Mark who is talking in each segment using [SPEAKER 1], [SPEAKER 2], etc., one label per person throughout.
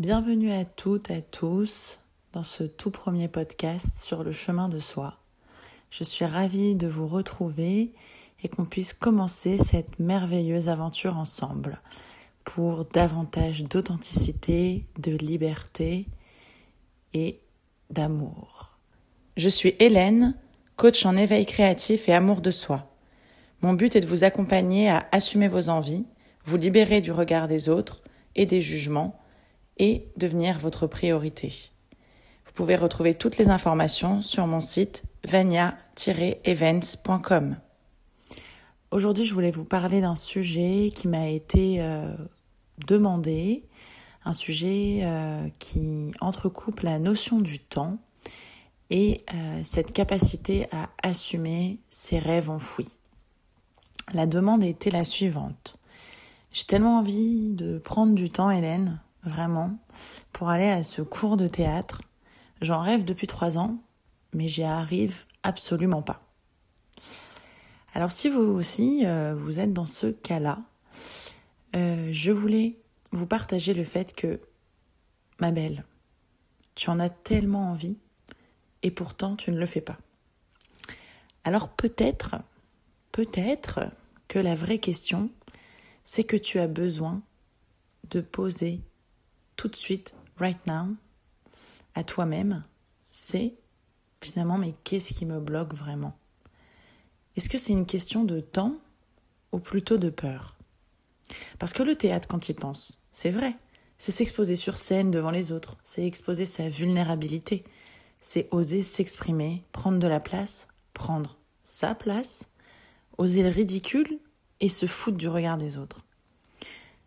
[SPEAKER 1] Bienvenue à toutes, et à tous dans ce tout premier podcast sur le chemin de soi. Je suis ravie de vous retrouver et qu'on puisse commencer cette merveilleuse aventure ensemble pour davantage d'authenticité, de liberté et d'amour. Je suis Hélène, coach en éveil créatif et amour de soi. Mon but est de vous accompagner à assumer vos envies, vous libérer du regard des autres et des jugements et devenir votre priorité. Vous pouvez retrouver toutes les informations sur mon site vania-events.com. Aujourd'hui, je voulais vous parler d'un sujet qui m'a été euh, demandé, un sujet euh, qui entrecoupe la notion du temps et euh, cette capacité à assumer ses rêves enfouis. La demande était la suivante. J'ai tellement envie de prendre du temps, Hélène, vraiment, pour aller à ce cours de théâtre. J'en rêve depuis trois ans, mais j'y arrive absolument pas. Alors si vous aussi, euh, vous êtes dans ce cas-là, euh, je voulais vous partager le fait que, ma belle, tu en as tellement envie, et pourtant tu ne le fais pas. Alors peut-être, peut-être que la vraie question, c'est que tu as besoin de poser tout de suite, right now, à toi-même, c'est finalement, mais qu'est-ce qui me bloque vraiment? Est-ce que c'est une question de temps ou plutôt de peur? Parce que le théâtre, quand il pense, c'est vrai, c'est s'exposer sur scène devant les autres, c'est exposer sa vulnérabilité, c'est oser s'exprimer, prendre de la place, prendre sa place, oser le ridicule et se foutre du regard des autres.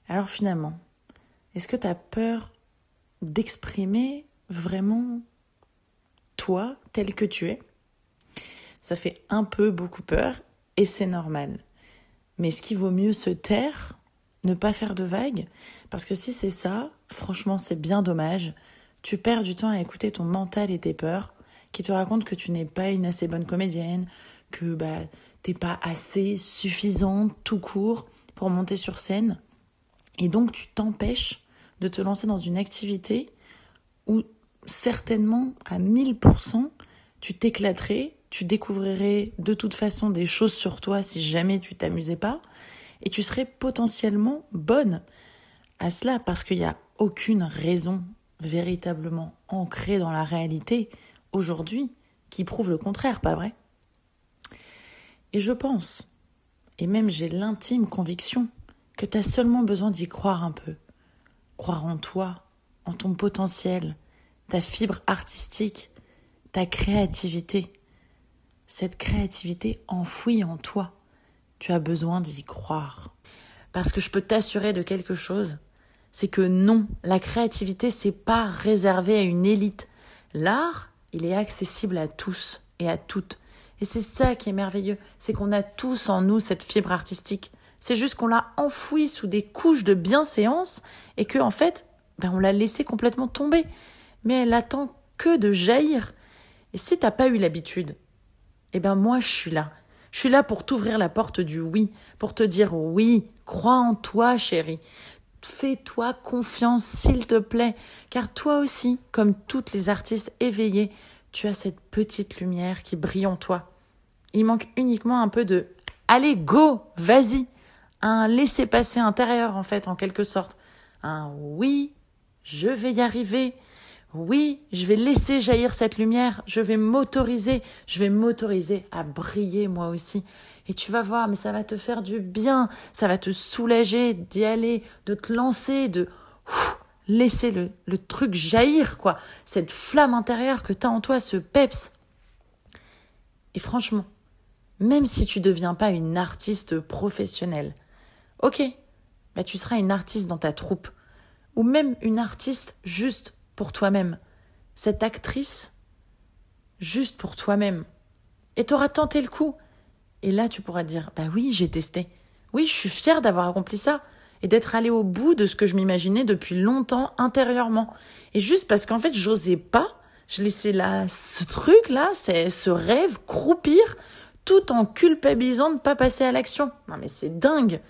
[SPEAKER 1] Alors finalement, est-ce que tu as peur d'exprimer vraiment toi tel que tu es? Ça fait un peu beaucoup peur et c'est normal. Mais est-ce qu'il vaut mieux se taire, ne pas faire de vagues Parce que si c'est ça, franchement, c'est bien dommage. Tu perds du temps à écouter ton mental et tes peurs qui te racontent que tu n'es pas une assez bonne comédienne, que bah t'es pas assez suffisante tout court pour monter sur scène. Et donc tu t'empêches de te lancer dans une activité où certainement à 1000% tu t'éclaterais, tu découvrirais de toute façon des choses sur toi si jamais tu t'amusais pas, et tu serais potentiellement bonne à cela parce qu'il n'y a aucune raison véritablement ancrée dans la réalité aujourd'hui qui prouve le contraire, pas vrai? Et je pense, et même j'ai l'intime conviction, que tu as seulement besoin d'y croire un peu croire en toi, en ton potentiel, ta fibre artistique, ta créativité. Cette créativité enfouie en toi. Tu as besoin d'y croire. Parce que je peux t'assurer de quelque chose, c'est que non, la créativité, c'est pas réservé à une élite. L'art, il est accessible à tous et à toutes. Et c'est ça qui est merveilleux, c'est qu'on a tous en nous cette fibre artistique. C'est juste qu'on l'a enfoui sous des couches de bienséance et que, en fait, ben, on l'a laissé complètement tomber. Mais elle attend que de jaillir. Et si t'as pas eu l'habitude, eh ben, moi, je suis là. Je suis là pour t'ouvrir la porte du oui, pour te dire oui, crois en toi, chérie. Fais-toi confiance, s'il te plaît, car toi aussi, comme toutes les artistes éveillés, tu as cette petite lumière qui brille en toi. Il manque uniquement un peu de Allez, go, vas-y un laisser-passer intérieur, en fait, en quelque sorte. Un oui, je vais y arriver. Oui, je vais laisser jaillir cette lumière. Je vais m'autoriser. Je vais m'autoriser à briller moi aussi. Et tu vas voir, mais ça va te faire du bien. Ça va te soulager d'y aller, de te lancer, de laisser le, truc jaillir, quoi. Cette flamme intérieure que tu as en toi, ce peps. Et franchement, même si tu deviens pas une artiste professionnelle, Ok, tu seras une artiste dans ta troupe, ou même une artiste juste pour toi-même. Cette actrice, juste pour toi-même. Et t'auras tenté le coup. Et là, tu pourras dire, bah oui, j'ai testé. Oui, je suis fière d'avoir accompli ça et d'être allée au bout de ce que je m'imaginais depuis longtemps intérieurement. Et juste parce qu'en fait, j'osais pas, je laissais là ce truc là, c'est ce rêve croupir tout en culpabilisant de pas passer à l'action. Non mais c'est dingue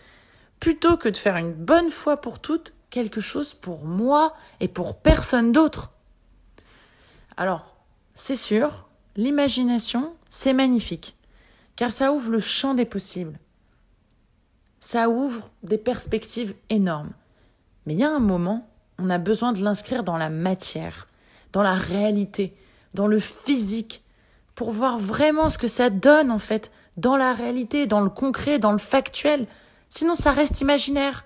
[SPEAKER 1] plutôt que de faire une bonne fois pour toutes quelque chose pour moi et pour personne d'autre. Alors, c'est sûr, l'imagination, c'est magnifique, car ça ouvre le champ des possibles. Ça ouvre des perspectives énormes. Mais il y a un moment, on a besoin de l'inscrire dans la matière, dans la réalité, dans le physique, pour voir vraiment ce que ça donne en fait dans la réalité, dans le concret, dans le factuel. Sinon, ça reste imaginaire.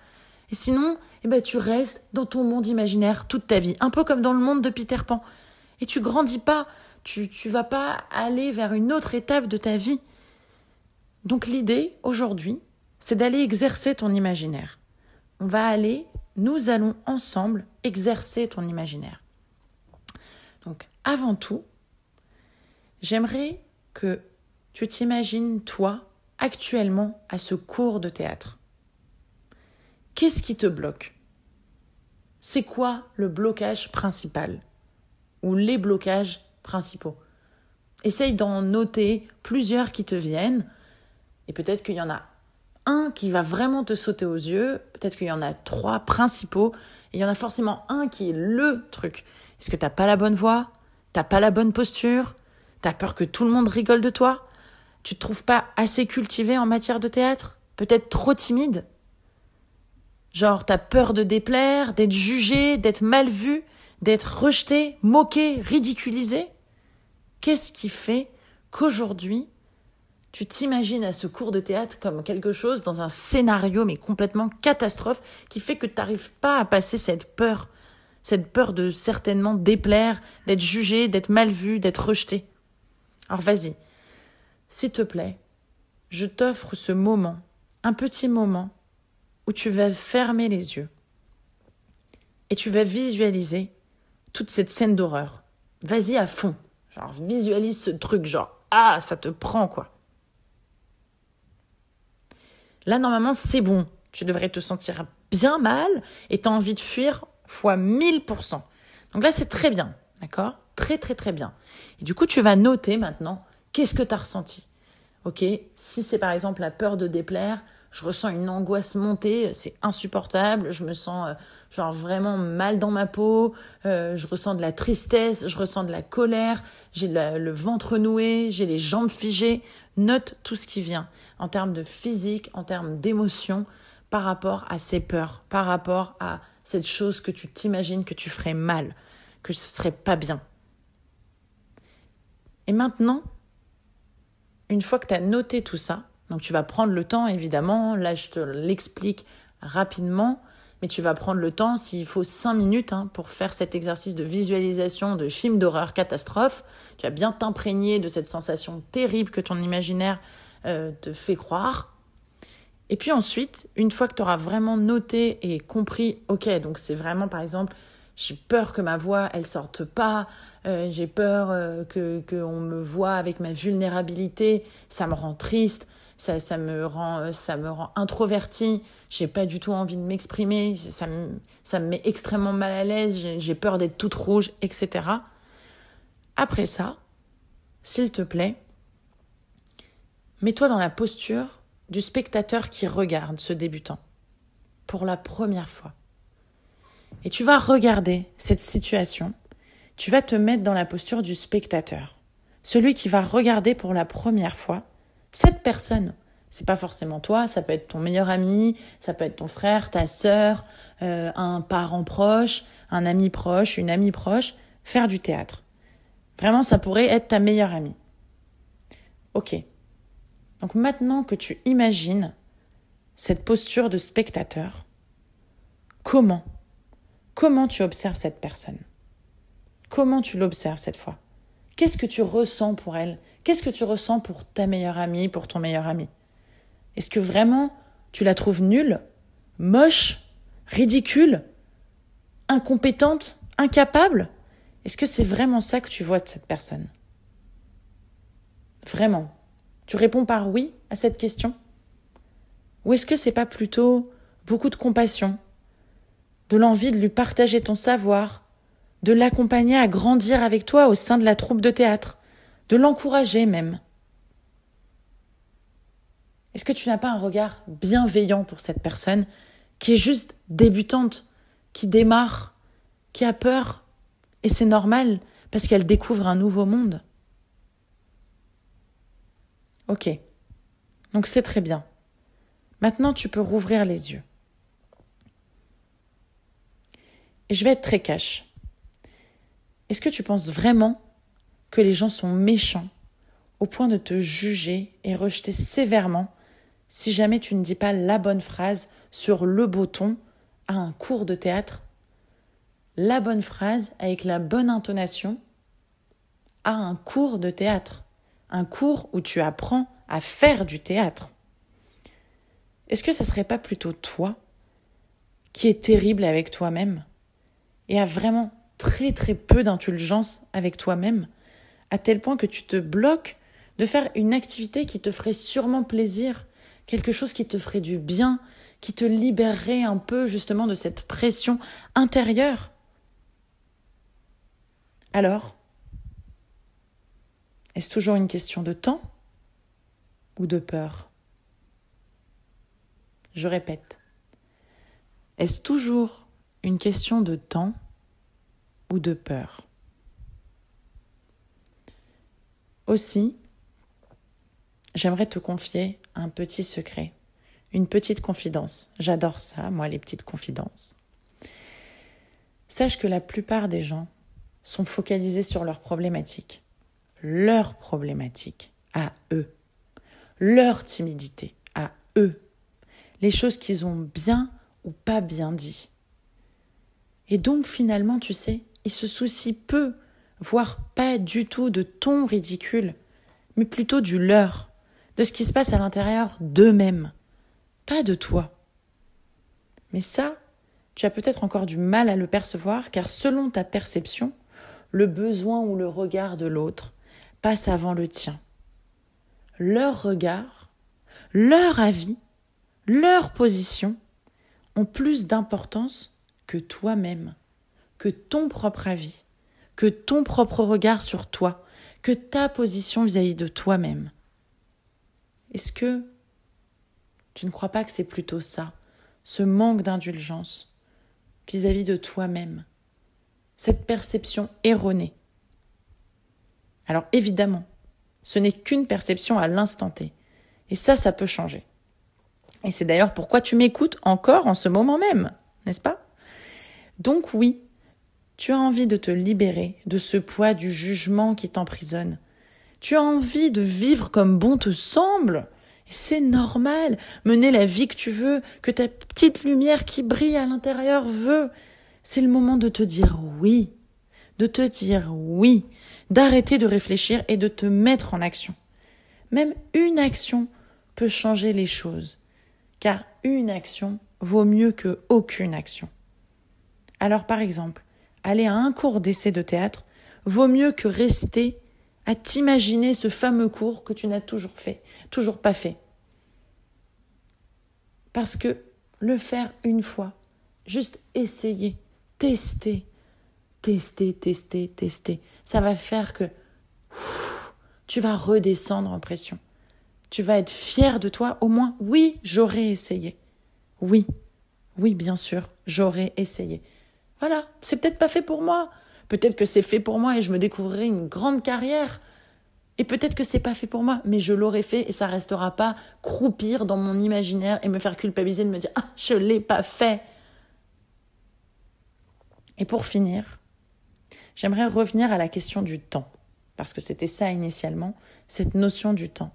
[SPEAKER 1] Et sinon, eh ben, tu restes dans ton monde imaginaire toute ta vie, un peu comme dans le monde de Peter Pan. Et tu grandis pas, tu tu vas pas aller vers une autre étape de ta vie. Donc l'idée aujourd'hui, c'est d'aller exercer ton imaginaire. On va aller, nous allons ensemble exercer ton imaginaire. Donc avant tout, j'aimerais que tu t'imagines toi actuellement à ce cours de théâtre. Qu'est-ce qui te bloque? C'est quoi le blocage principal ou les blocages principaux? Essaye d'en noter plusieurs qui te viennent et peut-être qu'il y en a un qui va vraiment te sauter aux yeux, peut-être qu'il y en a trois principaux et il y en a forcément un qui est le truc. Est-ce que t'as pas la bonne voix? T'as pas la bonne posture? T'as peur que tout le monde rigole de toi? Tu te trouves pas assez cultivé en matière de théâtre? Peut-être trop timide? Genre, t'as peur de déplaire, d'être jugé, d'être mal vu, d'être rejeté, moqué, ridiculisé? Qu'est-ce qui fait qu'aujourd'hui, tu t'imagines à ce cours de théâtre comme quelque chose dans un scénario mais complètement catastrophe qui fait que tu n'arrives pas à passer cette peur, cette peur de certainement déplaire, d'être jugé, d'être mal vu, d'être rejeté? Alors vas-y, s'il te plaît, je t'offre ce moment, un petit moment où tu vas fermer les yeux et tu vas visualiser toute cette scène d'horreur. Vas-y à fond. Genre, visualise ce truc, genre, ah, ça te prend, quoi. Là, normalement, c'est bon. Tu devrais te sentir bien mal et tu as envie de fuir fois 1000%. Donc là, c'est très bien. D'accord? Très, très, très bien. Et du coup, tu vas noter maintenant qu'est-ce que tu as ressenti? Ok Si c'est par exemple la peur de déplaire, je ressens une angoisse montée, c'est insupportable, je me sens euh, genre vraiment mal dans ma peau, euh, je ressens de la tristesse, je ressens de la colère, j'ai le ventre noué, j'ai les jambes figées. Note tout ce qui vient en termes de physique, en termes d'émotion, par rapport à ces peurs, par rapport à cette chose que tu t'imagines que tu ferais mal, que ce serait pas bien. Et maintenant, une fois que tu as noté tout ça, donc tu vas prendre le temps, évidemment, là je te l'explique rapidement, mais tu vas prendre le temps, s'il faut cinq minutes, hein, pour faire cet exercice de visualisation de film d'horreur catastrophe. Tu vas bien t'imprégner de cette sensation terrible que ton imaginaire euh, te fait croire. Et puis ensuite, une fois que tu auras vraiment noté et compris, ok, donc c'est vraiment par exemple, j'ai peur que ma voix, elle sorte pas, euh, j'ai peur euh, que qu'on me voit avec ma vulnérabilité, ça me rend triste, ça, ça me rend ça me rend introverti, j'ai pas du tout envie de m'exprimer, ça me, ça me met extrêmement mal à l'aise, j'ai peur d'être toute rouge, etc. Après ça, s'il te plaît, mets-toi dans la posture du spectateur qui regarde ce débutant pour la première fois. Et tu vas regarder cette situation, tu vas te mettre dans la posture du spectateur, celui qui va regarder pour la première fois cette personne c'est pas forcément toi, ça peut être ton meilleur ami, ça peut être ton frère, ta sœur, euh, un parent proche, un ami proche, une amie proche. Faire du théâtre. Vraiment, ça pourrait être ta meilleure amie. Ok. Donc maintenant que tu imagines cette posture de spectateur, comment Comment tu observes cette personne? Comment tu l'observes cette fois? Qu'est-ce que tu ressens pour elle? Qu'est-ce que tu ressens pour ta meilleure amie, pour ton meilleur ami? Est-ce que vraiment tu la trouves nulle, moche, ridicule, incompétente, incapable? Est-ce que c'est vraiment ça que tu vois de cette personne? Vraiment? Tu réponds par oui à cette question? Ou est-ce que c'est pas plutôt beaucoup de compassion, de l'envie de lui partager ton savoir, de l'accompagner à grandir avec toi au sein de la troupe de théâtre, de l'encourager même est-ce que tu n'as pas un regard bienveillant pour cette personne qui est juste débutante qui démarre, qui a peur, et c'est normal parce qu'elle découvre un nouveau monde? Ok, donc c'est très bien. Maintenant, tu peux rouvrir les yeux. Et je vais être très cash. Est-ce que tu penses vraiment que les gens sont méchants au point de te juger et rejeter sévèrement si jamais tu ne dis pas la bonne phrase sur le beau ton à un cours de théâtre? La bonne phrase avec la bonne intonation à un cours de théâtre, un cours où tu apprends à faire du théâtre. Est-ce que ça serait pas plutôt toi qui est terrible avec toi-même et a vraiment très très peu d'indulgence avec toi-même, à tel point que tu te bloques de faire une activité qui te ferait sûrement plaisir quelque chose qui te ferait du bien, qui te libérerait un peu justement de cette pression intérieure. Alors, est-ce toujours une question de temps ou de peur? Je répète, est-ce toujours une question de temps de peur Aussi, j'aimerais te confier un petit secret, une petite confidence. J'adore ça, moi, les petites confidences. Sache que la plupart des gens sont focalisés sur leurs problématiques, leurs problématiques à eux, leur timidité à eux, les choses qu'ils ont bien ou pas bien dit. Et donc finalement, tu sais, ils se soucient peu, voire pas du tout de ton ridicule, mais plutôt du leur de ce qui se passe à l'intérieur d'eux-mêmes, pas de toi. Mais ça, tu as peut-être encore du mal à le percevoir car selon ta perception, le besoin ou le regard de l'autre passe avant le tien. Leur regard, leur avis, leur position ont plus d'importance que toi-même, que ton propre avis, que ton propre regard sur toi, que ta position vis-à-vis de toi-même. Est-ce que tu ne crois pas que c'est plutôt ça, ce manque d'indulgence vis-à-vis de toi-même, cette perception erronée? Alors évidemment, ce n'est qu'une perception à l'instant T. Et ça, ça peut changer. Et c'est d'ailleurs pourquoi tu m'écoutes encore en ce moment même, n'est-ce pas? Donc oui, tu as envie de te libérer de ce poids du jugement qui t'emprisonne, tu as envie de vivre comme bon te semble. C'est normal. Mener la vie que tu veux, que ta petite lumière qui brille à l'intérieur veut. C'est le moment de te dire oui. De te dire oui. D'arrêter de réfléchir et de te mettre en action. Même une action peut changer les choses. Car une action vaut mieux que aucune action. Alors par exemple, aller à un cours d'essai de théâtre vaut mieux que rester à t'imaginer ce fameux cours que tu n'as toujours fait, toujours pas fait. Parce que le faire une fois, juste essayer, tester, tester, tester, tester, ça va faire que tu vas redescendre en pression. Tu vas être fier de toi, au moins, oui, j'aurais essayé. Oui, oui, bien sûr, j'aurais essayé. Voilà, c'est peut-être pas fait pour moi, Peut-être que c'est fait pour moi et je me découvrirai une grande carrière. Et peut-être que c'est pas fait pour moi, mais je l'aurais fait et ça restera pas croupir dans mon imaginaire et me faire culpabiliser de me dire ah je l'ai pas fait. Et pour finir, j'aimerais revenir à la question du temps parce que c'était ça initialement, cette notion du temps.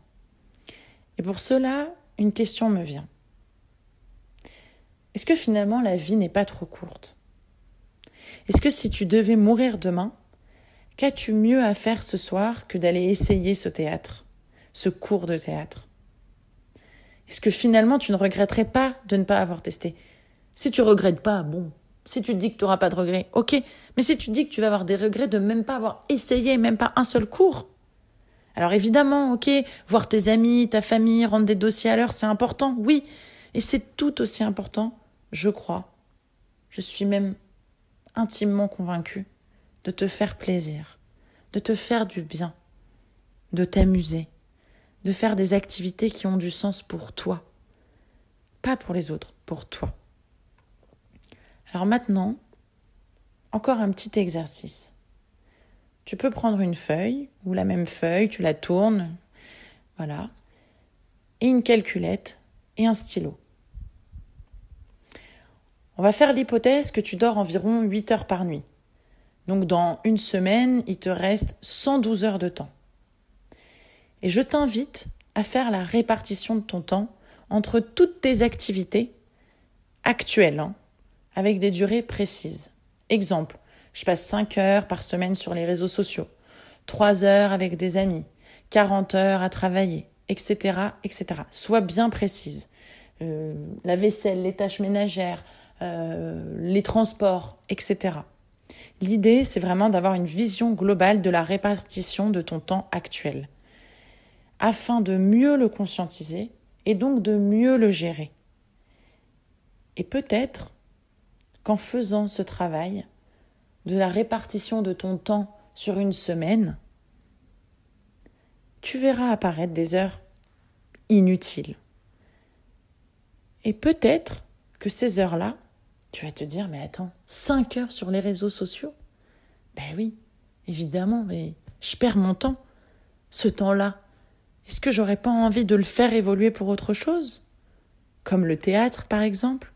[SPEAKER 1] Et pour cela, une question me vient. Est-ce que finalement la vie n'est pas trop courte? Est-ce que si tu devais mourir demain, qu'as-tu mieux à faire ce soir que d'aller essayer ce théâtre, ce cours de théâtre? Est-ce que finalement tu ne regretterais pas de ne pas avoir testé? Si tu regrettes pas, bon, si tu te dis que tu n'auras pas de regrets, ok, mais si tu te dis que tu vas avoir des regrets de même pas avoir essayé, même pas un seul cours, alors évidemment, ok, voir tes amis, ta famille, rendre des dossiers à l'heure, c'est important, oui, et c'est tout aussi important, je crois. Je suis même intimement convaincu de te faire plaisir, de te faire du bien, de t'amuser, de faire des activités qui ont du sens pour toi, pas pour les autres, pour toi. Alors maintenant, encore un petit exercice. Tu peux prendre une feuille ou la même feuille, tu la tournes, voilà, et une calculette et un stylo. On va faire l'hypothèse que tu dors environ 8 heures par nuit. Donc dans une semaine, il te reste 112 heures de temps. Et je t'invite à faire la répartition de ton temps entre toutes tes activités actuelles, hein, avec des durées précises. Exemple, je passe 5 heures par semaine sur les réseaux sociaux, 3 heures avec des amis, 40 heures à travailler, etc. etc. Sois bien précise. Euh, la vaisselle, les tâches ménagères, les transports, etc. L'idée, c'est vraiment d'avoir une vision globale de la répartition de ton temps actuel, afin de mieux le conscientiser et donc de mieux le gérer. Et peut-être qu'en faisant ce travail de la répartition de ton temps sur une semaine, tu verras apparaître des heures inutiles. Et peut-être que ces heures-là, tu vas te dire, mais attends, 5 heures sur les réseaux sociaux? Ben oui, évidemment, mais je perds mon temps. Ce temps-là, est-ce que j'aurais pas envie de le faire évoluer pour autre chose? Comme le théâtre, par exemple?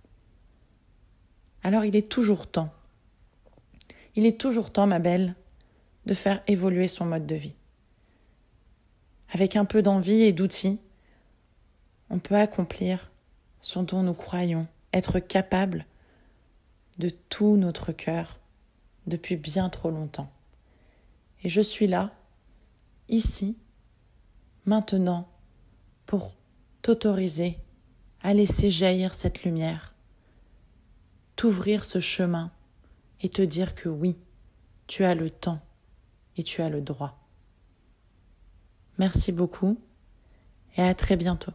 [SPEAKER 1] Alors il est toujours temps. Il est toujours temps, ma belle, de faire évoluer son mode de vie. Avec un peu d'envie et d'outils, on peut accomplir ce dont nous croyons être capables de tout notre cœur depuis bien trop longtemps. Et je suis là, ici, maintenant, pour t'autoriser à laisser jaillir cette lumière, t'ouvrir ce chemin et te dire que oui, tu as le temps et tu as le droit. Merci beaucoup et à très bientôt.